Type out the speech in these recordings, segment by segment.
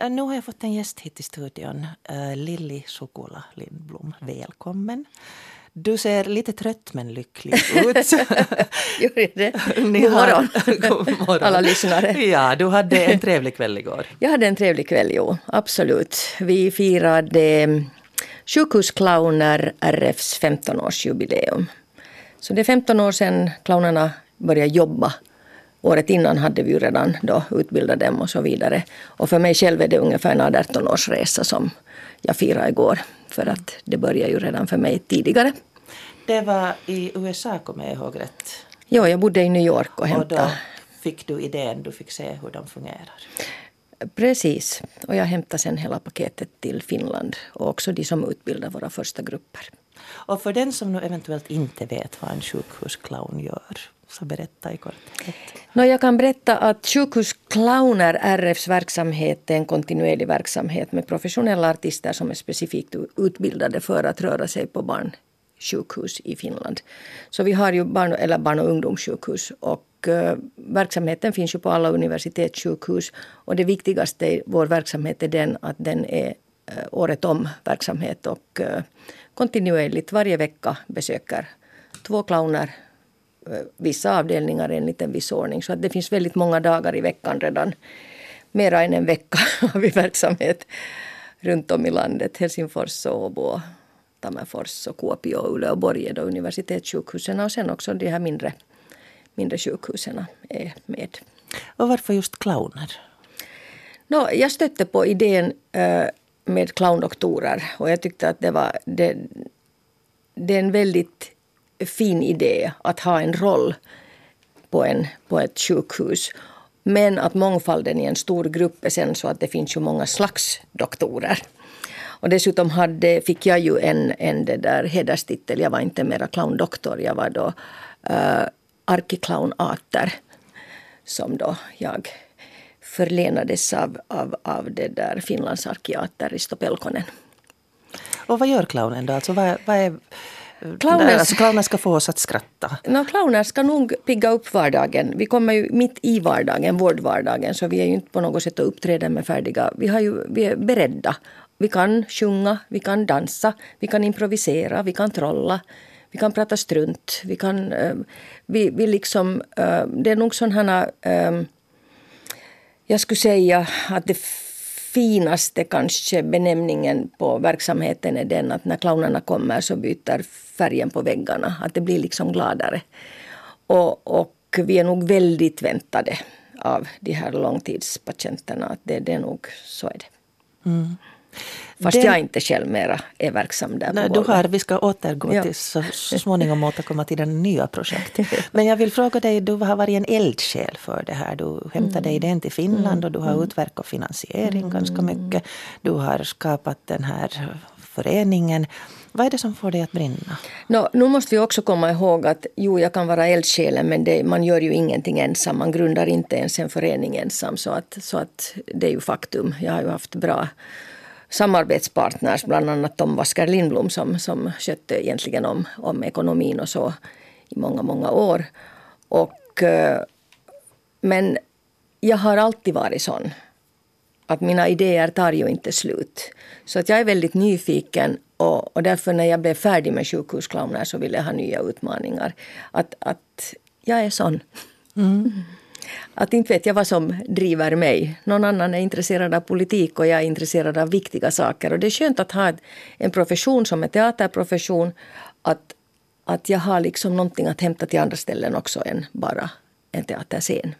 Äh, nu har jag fått en gäst hit till studion. Uh, Lilly Sukula Lindblom. Välkommen. Du ser lite trött men lycklig ut. Gör det? God morgon. God morgon. Alla lyssnare. Ja, du hade en trevlig kväll igår. Jag hade en trevlig kväll, jo. Absolut. Vi firade Sjukhusclowner RFs 15-årsjubileum. Så det är 15 år sedan clownerna började jobba Året innan hade vi ju redan då utbildat dem och så vidare. Och för mig själv är det ungefär en 18 års resa som jag firade igår. För att det började ju redan för mig tidigare. Det var i USA, kommer jag ihåg rätt? Ja, jag bodde i New York och hämtade. Och då fick du idén, du fick se hur de fungerar? Precis. Och jag hämtade sen hela paketet till Finland och också de som utbildar våra första grupper. Och för den som nu eventuellt inte vet vad en sjukhusclown gör, så berätta i korthet. No, jag kan berätta att Sjukhusclowner RFs verksamhet är en kontinuerlig verksamhet med professionella artister som är specifikt utbildade för att röra sig på barnsjukhus i Finland. Så vi har ju barn, eller barn och ungdomssjukhus och uh, verksamheten finns ju på alla universitetssjukhus och det viktigaste i vår verksamhet är den att den är eh, uh, året om verksamhet och uh, kontinuerligt varje vecka besöker två clowner vissa avdelningar enligt en viss ordning. Så att det finns väldigt många dagar i veckan redan. Mera än en vecka har vi verksamhet runt om i landet. Helsingfors, Åbo, Tammerfors, och Kuopio, Uleåborg är universitetssjukhusen och sen också de här mindre, mindre sjukhusen är med. Och varför just clowner? No, jag stötte på idén uh, med clowndoktorer och jag tyckte att det var det, det är en väldigt fin idé att ha en roll på, en, på ett sjukhus. Men att mångfalden i en stor grupp är sen så att det finns ju många slags doktorer. Och dessutom hade, fick jag ju en, en det där hederstitel. Jag var inte mera clowndoktor. Jag var då eh, uh, arkiclownater. Som då jag förlenades av, av, av det där Finlands arkiater Risto Pelkonen. Och vad gör clownen då? Alltså vad, vad är Clowner, alltså, clowner ska få oss att skratta. No, clowner ska nog pigga upp vardagen. Vi kommer ju mitt i vardagen, vårdvardagen, så vi är ju inte på något sätt att uppträda med färdiga. Vi, har ju, vi är beredda. Vi kan sjunga, vi kan dansa, vi kan improvisera, vi kan trolla. Vi kan prata strunt. Vi kan... Uh, vi, vi liksom... Uh, det är nog sådana... Uh, eh, jag skulle säga att det finaste kanske benämningen på verksamheten är den att när clownerna kommer så byter färgen på väggarna. Att det blir liksom gladare. Och, och vi är nog väldigt väntade av de här långtidspatienterna. Att det, det är nog så är det. Mm. Fast Den, jag inte själv mera är verksam där nej, på du har, Vi ska återgå ja. till så, småningom återkomma till den nya projektet. Men jag vill fråga dig, du har varit en eldsjäl för det här. Du hämtade mm. idén till Finland och du har mm. utverkat finansiering mm. ganska mycket. Du har skapat den här föreningen. Vad är det som får dig att brinna? No, nu måste vi också komma ihåg att jo, jag kan vara eldsjälen men det, man gör ju ingenting ensam. Man grundar inte ens en förening ensam. Så att, så att det är ju faktum. Jag har ju haft bra samarbetspartners, bland annat Tom Vasker Lindblom som, som skötte egentligen om, om ekonomin och så i många, många år. Och, eh, men jag har alltid varit sån att mina idéer tar ju inte slut. Så att jag är väldigt nyfiken och, och därför när jag blev färdig med sjukhusclowner så ville jag ha nya utmaningar. Att, att jag är sån. Mm. Att inte vet jag vad som driver mig. Någon annan är intresserad av politik och jag är intresserad av viktiga saker. Och det är skönt att ha en profession som är teaterprofession. Att, att jag har liksom någonting att hämta till andra ställen också än bara en teaterscen.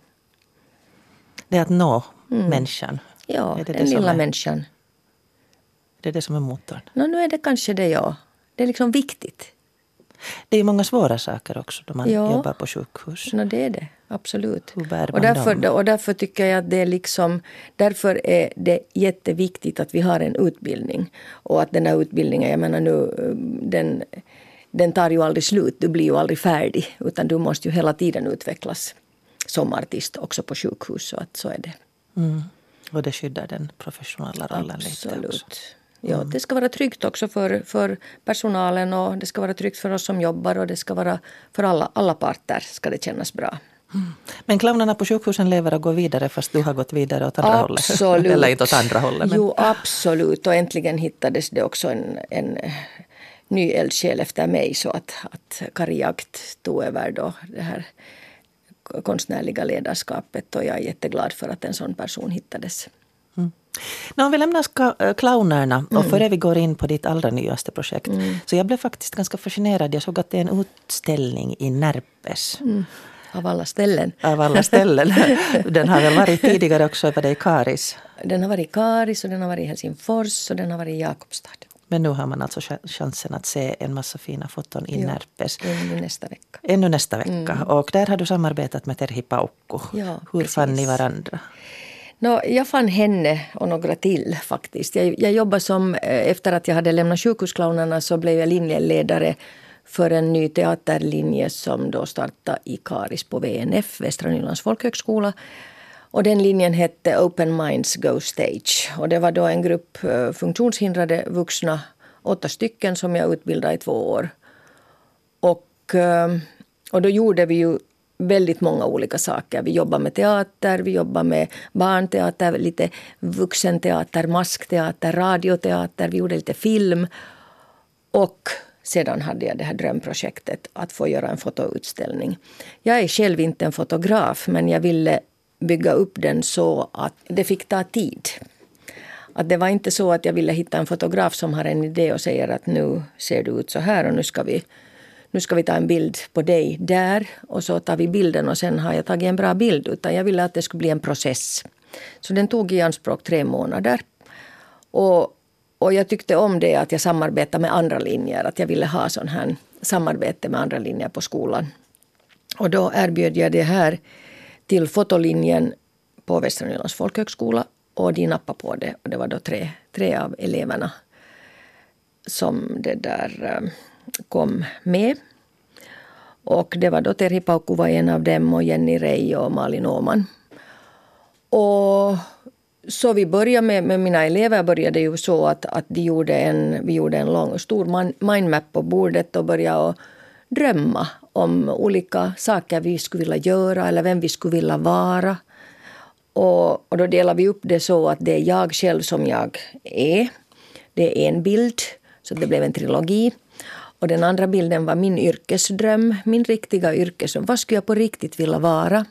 Det är att nå mm. människan? Ja, det den lilla är, människan. Det är det som är motorn? No, nu är det kanske det, ja. Det är liksom viktigt. Det är många svåra saker också då man ja. jobbar på sjukhus. No, det är det, absolut. och därför, och därför tycker jag att det är liksom, därför är det jätteviktigt att vi har en utbildning. Och att den här utbildningen, jag menar nu, den, den tar ju aldrig slut. Du blir ju aldrig färdig. Utan du måste ju hela tiden utvecklas som artist också på sjukhus. Så att så är det. Mm. Och det skyddar den professionella rollen Absolut. lite också. Ja, mm. det ska vara tryggt också för, för personalen och det ska vara tryggt för oss som jobbar och det ska vara för alla, alla parter ska det kännas bra. Men clownerna på sjukhusen lever och går vidare fast du har gått vidare åt andra absolut. hållet? Eller inte åt andra hållet? Men... Jo, absolut. Och äntligen hittades det också en, en ny eldsjäl efter mig så att, att Kari Jakt tog över då det här konstnärliga ledarskapet och jag är jätteglad för att en sån person hittades. Mm. När vi lämnar äh, clownerna och mm. före vi går in på ditt allra nyaste projekt. Mm. Så jag blev faktiskt ganska fascinerad. Jag såg att det är en utställning i Närpes. Mm. Av alla ställen. Av alla ställen. Den har väl varit tidigare också var det i Karis? Den har varit i Karis och den har varit i Helsingfors och den har varit i Jakobstad. Men nu har man alltså chansen att se en massa fina foton i ja, Närpes. Ännu nästa vecka. Ännu nästa vecka. Mm. Och där har du samarbetat med Terhi Paukku. Ja, Hur precis. fann ni varandra? No, jag fann henne och några till faktiskt. Jag, jag jobbade som, eh, efter att jag hade lämnat sjukhusclownerna så blev jag linjeledare för en ny teaterlinje som då startade i Karis på VNF, Västra Nylands folkhögskola. Och den linjen hette Open Minds Go Stage. Och det var då en grupp eh, funktionshindrade vuxna, åtta stycken, som jag utbildade i två år. Och, eh, och då gjorde vi ju väldigt många olika saker. Vi jobbar med teater, vi jobbar med barnteater, lite vuxenteater, maskteater, radioteater, vi gjorde lite film. Och sedan hade jag det här drömprojektet att få göra en fotoutställning. Jag är själv inte en fotograf men jag ville bygga upp den så att det fick ta tid. Att det var inte så att jag ville hitta en fotograf som har en idé och säger att nu ser du ut så här och nu ska vi, nu ska vi ta en bild på dig där och så tar vi bilden och sen har jag tagit en bra bild. Utan jag ville att det skulle bli en process. Så den tog i anspråk tre månader. Och, och jag tyckte om det att jag samarbetade med andra linjer. Att jag ville ha sån här samarbete med andra linjer på skolan. Och då erbjöd jag det här till fotolinjen på Västra Nylands folkhögskola och de nappade på det. Och det var då tre, tre av eleverna som det där eh, kom med. Och det var då Terhi Paukku var en av dem och Jenny Rey och Malin Åman. Och så vi började med, med mina elever började ju så att, att de gjorde en, vi gjorde en lång stor mindmap på bordet och började drömma om olika saker vi skulle vilja göra eller vem vi skulle vilja vara. Och, och då delar vi upp det så att det är jag själv som jag är. Det är en bild, så det blev en trilogi. Och den andra bilden var min yrkesdröm, min riktiga yrkesdröm. Vad skulle jag på riktigt vilja vara?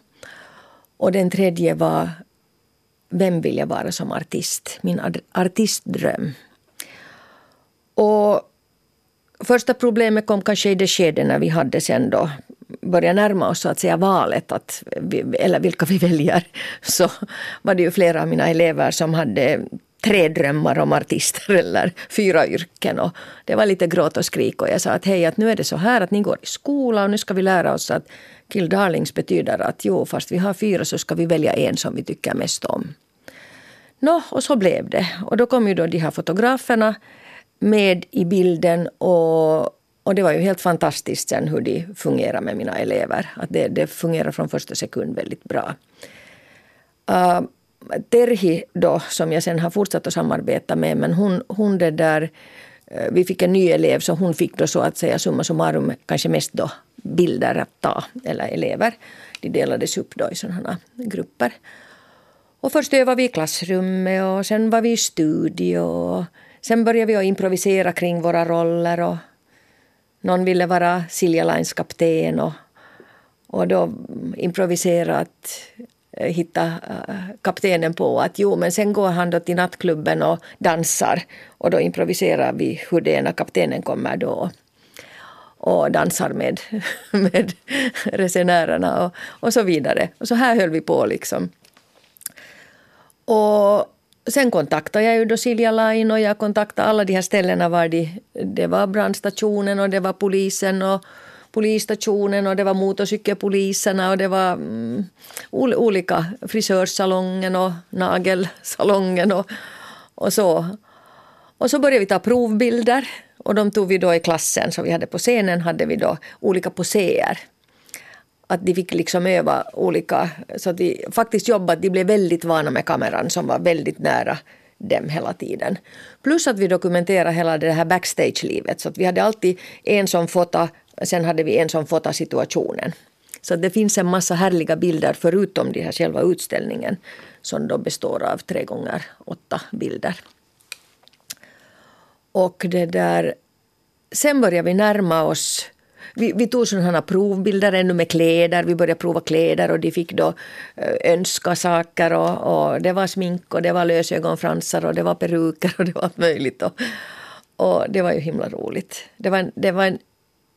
Och den tredje var vem vill jag vara som artist? Min artistdröm. Och första problemet kom kanske i det skede när vi hade sen då började närma oss så att säga valet, att vi, eller vilka vi väljer, så var det ju flera av mina elever som hade tre drömmar om artister eller fyra yrken. Och det var lite gråt och skrik och jag sa att hej, att nu är det så här att ni går i skola och nu ska vi lära oss att kill darlings betyder att jo, fast vi har fyra så ska vi välja en som vi tycker mest om. Nå, och så blev det. Och då kom ju då de här fotograferna med i bilden och, och det var ju helt fantastiskt sen hur de fungerar med mina elever. Att det, det fungerar från första sekund väldigt bra. Uh, Terhi då, som jag sen har fortsatt att samarbeta med, men hon, hon det där eh, vi fick en ny elev så hon fick då så att säga summa summarum kanske mest då bilder att ta, eller elever. De delades upp då i sådana grupper. Och först övade vi i klassrummet och sen var vi i studio. Sen började vi att improvisera kring våra roller. Och någon ville vara Silja Lines kapten och, och då improvisera att eh, hitta eh, kaptenen på att jo, men sen går han då till nattklubben och dansar. Och då improviserar vi hur det är när kaptenen kommer då och dansar med, med resenärerna och, och så vidare. Och så här höll vi på liksom. Och sen kontaktade jag ju då Silja Line och jag kontaktade alla de här ställena var de, det var brandstationen och det var polisen och polisstationen och det var motorcykelpoliserna och det var mm, olika frisörsalongen och nagelsalongen och, och så. Och så började vi ta provbilder och de tog vi då i klassen. Så vi hade på scenen hade vi då olika poséer att de fick liksom öva olika, så att de faktiskt jobbade, de blev väldigt vana med kameran som var väldigt nära dem hela tiden. Plus att vi dokumenterade hela det här backstage-livet så att vi hade alltid en som fota, sen hade vi en som fota situationen. Så det finns en massa härliga bilder förutom de här själva utställningen som då består av tre gånger åtta bilder. Och det där, sen börjar vi närma oss vi, vi tog sådana provbilder ännu med kläder. Vi började prova kläder och de fick då eh, önska saker. Och, och det var smink och det var lösögonfransar och det var peruker och det var allt möjligt. Och, och det var ju himla roligt. Det var, det var en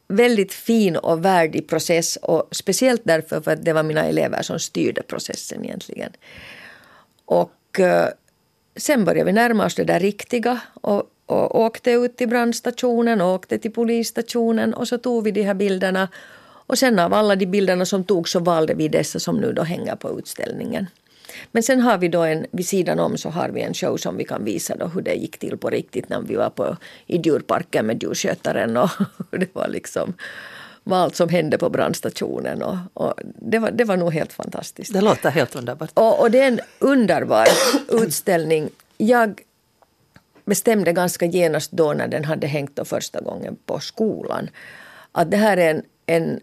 väldigt fin och värdig process och speciellt därför för att det var mina elever som styrde processen egentligen. Och eh, sen började vi närma oss det där riktiga och, och åkte ut till brandstationen, åkte till polisstationen och så tog vi de här bilderna. Och sen av alla de bilderna som togs så valde vi dessa som nu då hänger på utställningen. Men sen har vi då en, vid sidan om så har vi en show som vi kan visa då hur det gick till på riktigt när vi var på, i djurparken med djurskötaren och det var liksom vad allt som hände på brandstationen. Och, och det, var, det var nog helt fantastiskt. Det låter helt underbart. Och, och det är en underbar utställning. Jag bestämde ganska genast då när den hade hängt då första gången på skolan att det här är en, en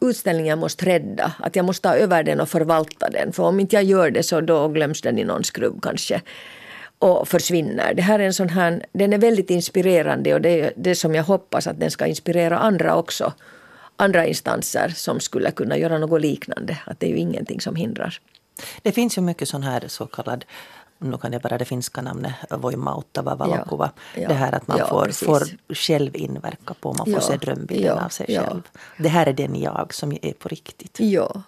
utställning jag måste rädda. Att jag måste ta över den och förvalta den. För om inte jag gör det så då glöms den i någon skrubb kanske och försvinner. Det här är en sån här, den är väldigt inspirerande och det är det som jag hoppas att den ska inspirera andra också. Andra instanser som skulle kunna göra något liknande. Att det är ju ingenting som hindrar. Det finns ju mycket sån här så kallad nu kan jag bara det finska namnet, voimauttava valokuva. Ja, ja, det här att man ja, får, får själv inverka på, man får se drömbilden av sig själv. Det här är den jag som är på riktigt. Ja.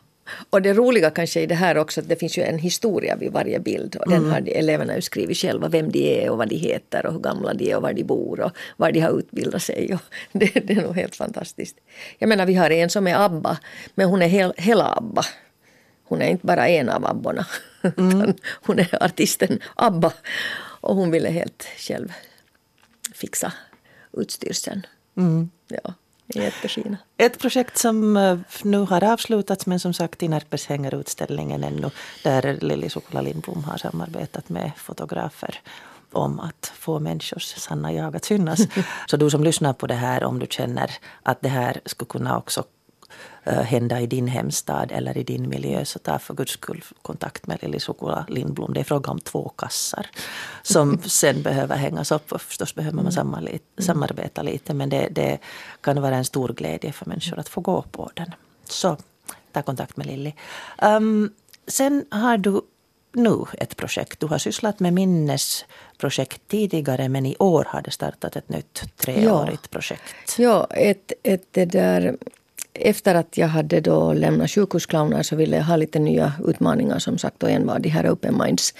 Och det roliga kanske i det här också att det finns ju en historia vid varje bild. Och den mm. har de, eleverna ju skrivit själva vem de är och vad de heter och hur gamla de är och var de bor och var de har utbildat sig. Det, det är nog helt fantastiskt. Jag menar vi har en som är ABBA men hon är hel, hela ABBA. Hon är inte bara en av abborna. Mm. hon är artisten ABBA. Och hon ville helt själv fixa utstyrseln. Mm. Ja, jättefina. Ett projekt som eh, nu har avslutats men som sagt i Närpes hänger utställningen ännu. Där Lili Sukula Lindblom har samarbetat med fotografer om att få människors sanna jag att synas. Så du som lyssnar på det här, om du känner att det här skulle kunna också hända i din hemstad eller i din miljö så ta för guds skull kontakt med Lili Sukula Lindblom. Det är fråga om två kassar som sen behöver hängas upp och förstås behöver man mm. samarbeta lite men det, det kan vara en stor glädje för människor att få gå på den. Så ta kontakt med Lilly. Um, sen har du nu ett projekt. Du har sysslat med minnesprojekt tidigare men i år har det startat ett nytt treårigt ja. projekt. Ja, ett, ett det där efter att jag hade då lämnat sjukhusclowner så ville jag ha lite nya utmaningar som sagt och en var de här Open Minds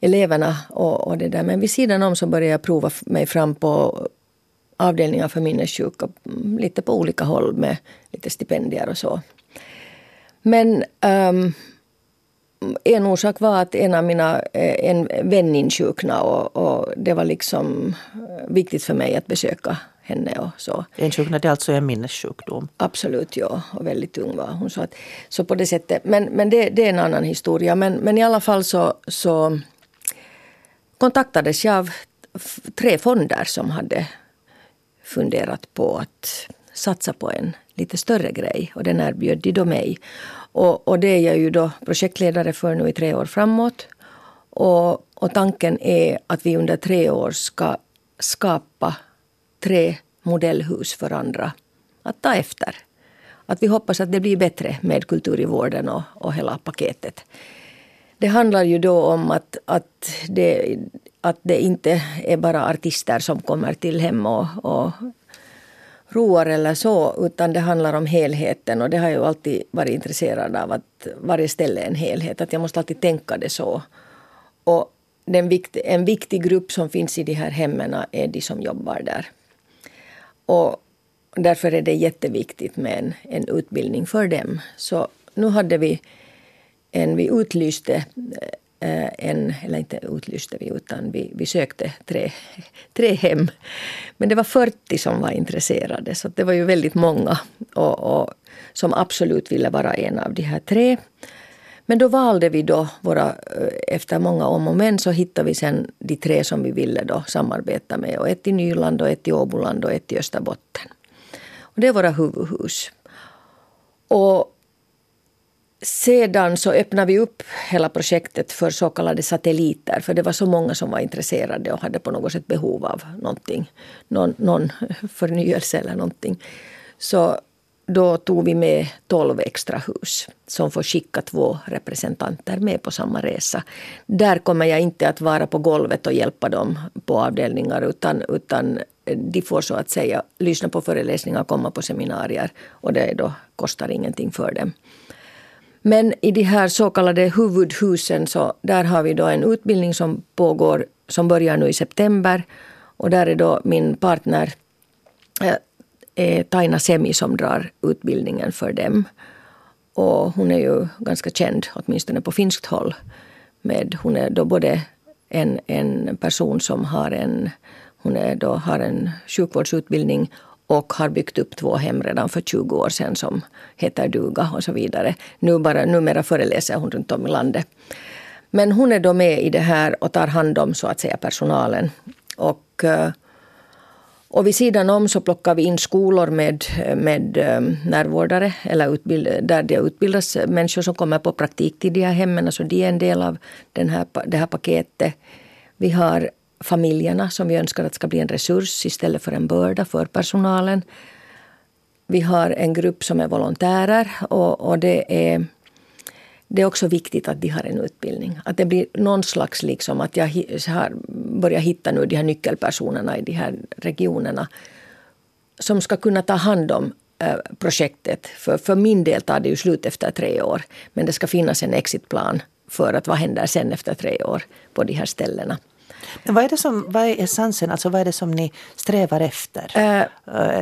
eleverna och, och det där. Men vid sidan om så började jag prova mig fram på avdelningar för minnessjuka mm, lite på olika håll med lite stipendier och så. Men um, en orsak var att en av mina, eh, en vän insjuknade och, och det var liksom eh, viktigt för mig att besöka henne och så. Insjuknad är alltså en minnessjukdom? Absolut, ja. Och väldigt ung var hon. Så, att, så på det sättet. Men, men det, det är en annan historia. Men, men i alla fall så, så kontaktades jag av tre fonder som hade funderat på att satsa på en lite större grej. Och den erbjöd de då mig. Och, och det är jag ju då projektledare för nu i tre år framåt. Och, och tanken är att vi under tre år ska skapa tre modellhus för andra att ta efter. Att vi hoppas att det blir bättre med kultur i vården och, och hela paketet. Det handlar ju då om att, att, det, att det inte är bara artister som kommer till hem och, och roar eller så, utan det handlar om helheten. Och det har jag alltid varit intresserad av, att varje ställe är en helhet. Att jag måste alltid tänka det så. Och den vikt, en viktig grupp som finns i de här hemmen är de som jobbar där. Och därför är det jätteviktigt med en, en utbildning för dem. Så nu hade vi en, vi utlyste Eh, en, eller inte utlyste vi, utan vi, vi sökte tre, tre hem. Men det var 40 som var intresserade, så det var ju väldigt många och, och, som absolut ville vara en av de här tre. Men då valde vi då våra, eh, efter många om och men så hittade vi sen de tre som vi ville då samarbeta med. Och ett i Nyland, och ett i Åboland och ett i Österbotten. Och det är våra huvudhus. Och sedan så öppnade vi upp hela projektet för så kallade satelliter. För det var så många som var intresserade och hade på något sätt behov av någonting. Någon, någon förnyelse eller någonting. Så då tog vi med 12 extra hus som får skicka två representanter med på samma resa. Där kommer jag inte att vara på golvet och hjälpa dem på avdelningar utan, utan de får så att säga lyssna på föreläsningar och komma på seminarier och det då kostar ingenting för dem. Men i de här så kallade huvudhusen så där har vi då en utbildning som pågår som börjar nu i september och där är då min partner eh, eh, Taina Semi som drar utbildningen för dem. Och hon är ju ganska känd, åtminstone på finskt håll. Med, hon är då både en, en person som har en, hon är då, har en sjukvårdsutbildning och har byggt upp två hem redan för 20 år sedan som heter Duga och så vidare. Nu bara, numera föreläser hon runt om i landet. Men hon är då med i det här och tar hand om så att säga personalen. Och eh, och vid sidan om så plockar vi in skolor med, med eh, närvårdare eller utbild, där det utbildas människor som kommer på praktik till de här hemmen. Alltså de är en del av den här, det här paketet. Vi har familjerna som vi önskar att ska bli en resurs istället för en börda för personalen. Vi har en grupp som är volontärer och, och det är det är också viktigt att de har en utbildning. Att det blir någon slags, liksom, att jag har börjar hitta nu de här nyckelpersonerna i de här regionerna som ska kunna ta hand om eh, projektet. För, för min del tar det ju slut efter tre år. Men det ska finnas en exitplan för att vad händer sen efter tre år på de här ställena. Men vad är, det som, vad är essensen, alltså vad är det som ni strävar efter? Äh,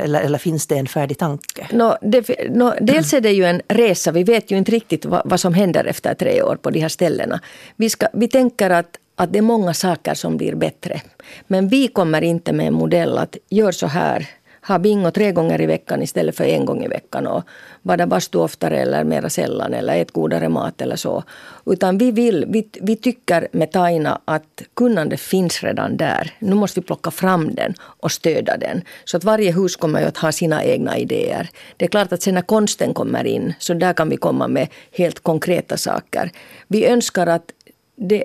eller, eller finns det en färdig tanke? No, det, no, dels är det ju en resa, vi vet ju inte riktigt vad, vad som händer efter tre år på de här ställena. Vi, ska, vi tänker att att det är många saker som blir bättre. Men vi kommer inte med en modell att gör så här ha bingo tre gånger i veckan istället för en gång i veckan och bada bastu oftare eller mera sällan eller ät godare mat eller så. Utan vi vill, vi, vi tycker med Taina att kunnandet finns redan där. Nu måste vi plocka fram den och stödja den. Så att varje hus kommer att ha sina egna idéer. Det är klart att sen när konsten kommer in så där kan vi komma med helt konkreta saker. Vi önskar att, det,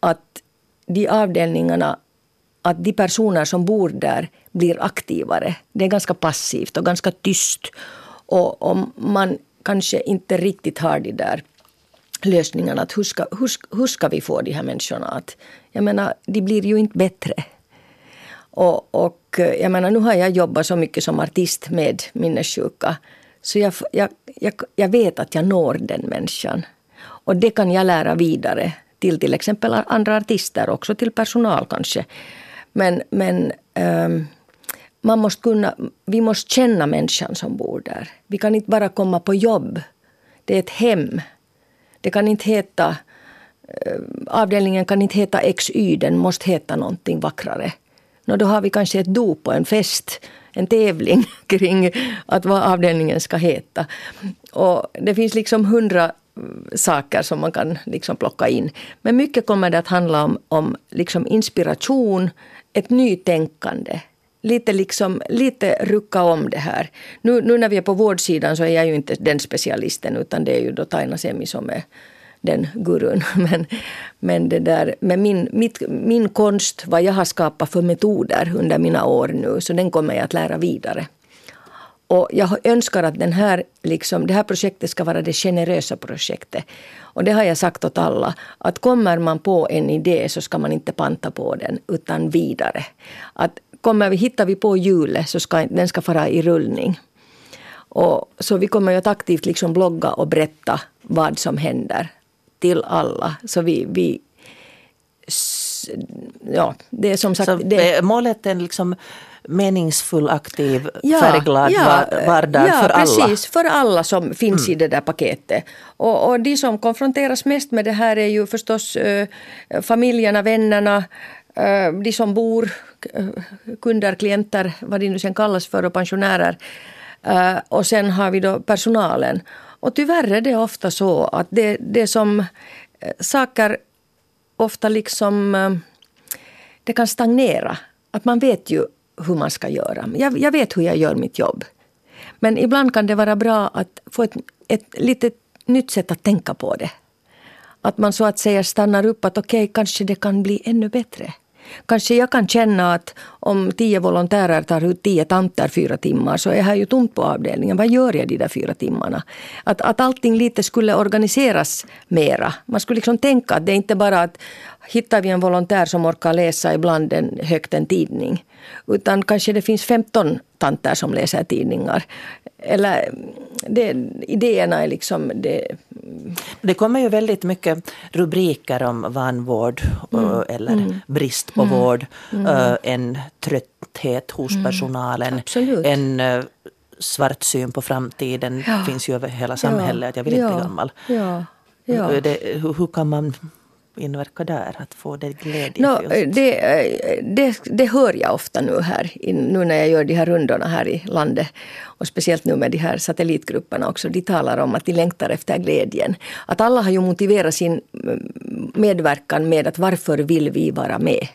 att de avdelningarna att de personer som bor där blir aktivare. Det är ganska passivt och ganska tyst. Och om man kanske inte riktigt har de där lösningarna. Att hur, ska, hur, hur ska vi få de här människorna att... Jag menar, de blir ju inte bättre. Och, och jag menar, nu har jag jobbat så mycket som artist med minnessjuka. Så jag, jag, jag, jag vet att jag når den människan. Och det kan jag lära vidare till till exempel andra artister, också till personal kanske. Men, men um, man måste kunna, vi måste känna människan som bor där. Vi kan inte bara komma på jobb. Det är ett hem. Det kan inte heta... Eh, avdelningen kan inte heta XY, den måste heta någonting vackrare. No, då har vi kanske ett dop och en fest, en tävling kring att vad avdelningen ska heta. Och det finns liksom hundra eh, saker som man kan liksom plocka in. Men mycket kommer det att handla om, om liksom inspiration, ett nytänkande. Lite, liksom, lite rucka om det här. Nu, nu när vi är på vårdsidan så är jag ju inte den specialisten utan det är ju då Taina Semi som är den gurun. Men, men det där, men min, mitt, min konst, vad jag har skapat för metoder under mina år nu, så den kommer jag att lära vidare. Och jag önskar att den här, liksom, det här projektet ska vara det generösa projektet. Och det har jag sagt åt alla, att kommer man på en idé så ska man inte panta på den, utan vidare. Att kommer vi, hittar vi på hjulet så ska den ska fara i rullning. Och, så vi kommer ju att aktivt liksom blogga och berätta vad som händer till alla. Så vi, vi ja, det är som sagt... Så det, målet är liksom meningsfull, aktiv, ja, färgglad ja, vardag ja, för alla. precis. För alla som finns mm. i det där paketet. Och, och de som konfronteras mest med det här är ju förstås äh, familjerna, vännerna, Eh, de som bor, eh, kunder, klienter, vad de nu sen kallas för, och pensionärer. Eh, och sen har vi då personalen. Och tyvärr är det ofta så att det, det som saker ofta liksom det kan stagnera. Att man vet ju hur man ska göra. Jag, jag vet hur jag gör mitt jobb. Men ibland kan det vara bra att få ett, ett lite nytt sätt att tänka på det. Att man så att säga stannar upp att okej, okay, kanske det kan bli ännu bättre. Kanske jag kan känna att om tio volontärer tar ut tio tanter fyra timmar så är här ju tomt på avdelningen. Vad gör jag de där fyra timmarna? Att, att allting lite skulle organiseras mera. Man skulle liksom tänka att det är inte bara att hittar vi en volontär som orkar läsa ibland en, högt en tidning. Utan kanske det finns 15 tanter som läser tidningar. Eller det, idéerna är liksom... Det, det kommer ju väldigt mycket rubriker om vanvård mm. eller mm. brist på mm. vård. Mm. en trötthet hos mm. personalen. Absolut. En svart syn på framtiden ja. finns ju över hela samhället. Ja. Jag vill inte bli gammal. Ja. Ja. Det, hur, hur, kan man inverka där? Att få det glädje? No, det, det, det hör jag ofta nu här, nu när jag gör de här rundorna här i landet. Och speciellt nu med de här satellitgrupperna också. De talar om att de längtar efter glädjen. Att alla har ju motiverat sin mm, medverkan med att varför vill vi vara med?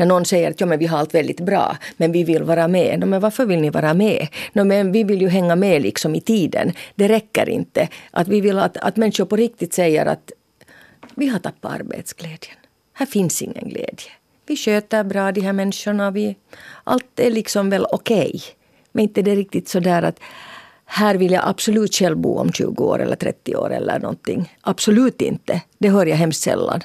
när någon säger att ja, men vi har allt väldigt bra, men vi vill vara med. No, men varför vill ni vara med? No, men vi vill ju hänga med liksom i tiden. Det räcker inte. Att vi vill att, att människor på riktigt säger att vi har tappat arbetsglädjen. Här finns ingen glädje. Vi sköter bra de här människorna. Vi, allt är liksom väl okej. Okay. Men inte det riktigt så där att här vill jag absolut själv bo om 20 år eller 30 år eller någonting. Absolut inte. Det hör jag hemskt sällan.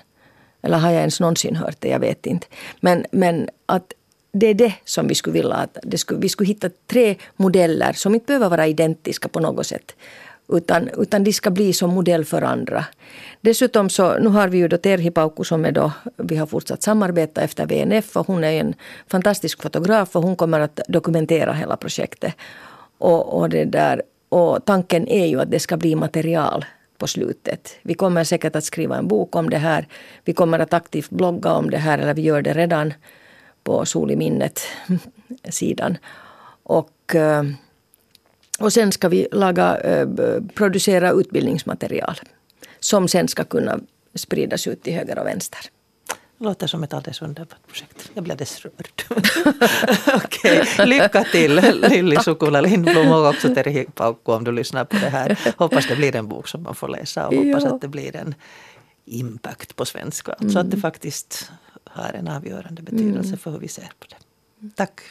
Eller har jag ens någonsin hört det? Jag vet inte. Men, men att det är det som vi skulle vilja att det skulle, vi skulle hitta tre modeller som inte behöver vara identiska på något sätt. Utan, utan de ska bli som modell för andra. Dessutom så, nu har vi ju då Terhi Paukku som är då, vi har fortsatt samarbeta efter VNF och hon är en fantastisk fotograf och hon kommer att dokumentera hela projektet. Och, och, det där, och tanken är ju att det ska bli material på slutet. Vi kommer säkert att skriva en bok om det här. Vi kommer att aktivt blogga om det här, eller vi gör det redan på Sol i minnet-sidan. Och, eh, och sen ska vi laga, eh, producera utbildningsmaterial som sen ska kunna spridas ut till höger och vänster. Låter som ett alldeles underbart projekt. Jag blir alldeles rörd. Okej, lycka till Lilli Sukula Lindblom och också Terhi Paukku om du lyssnar på det här. Hoppas det blir en bok som man får läsa och hoppas ja. att det blir en impact på svenska. Mm. Så att det faktiskt har en avgörande betydelse mm. för hur vi ser på det. Tack.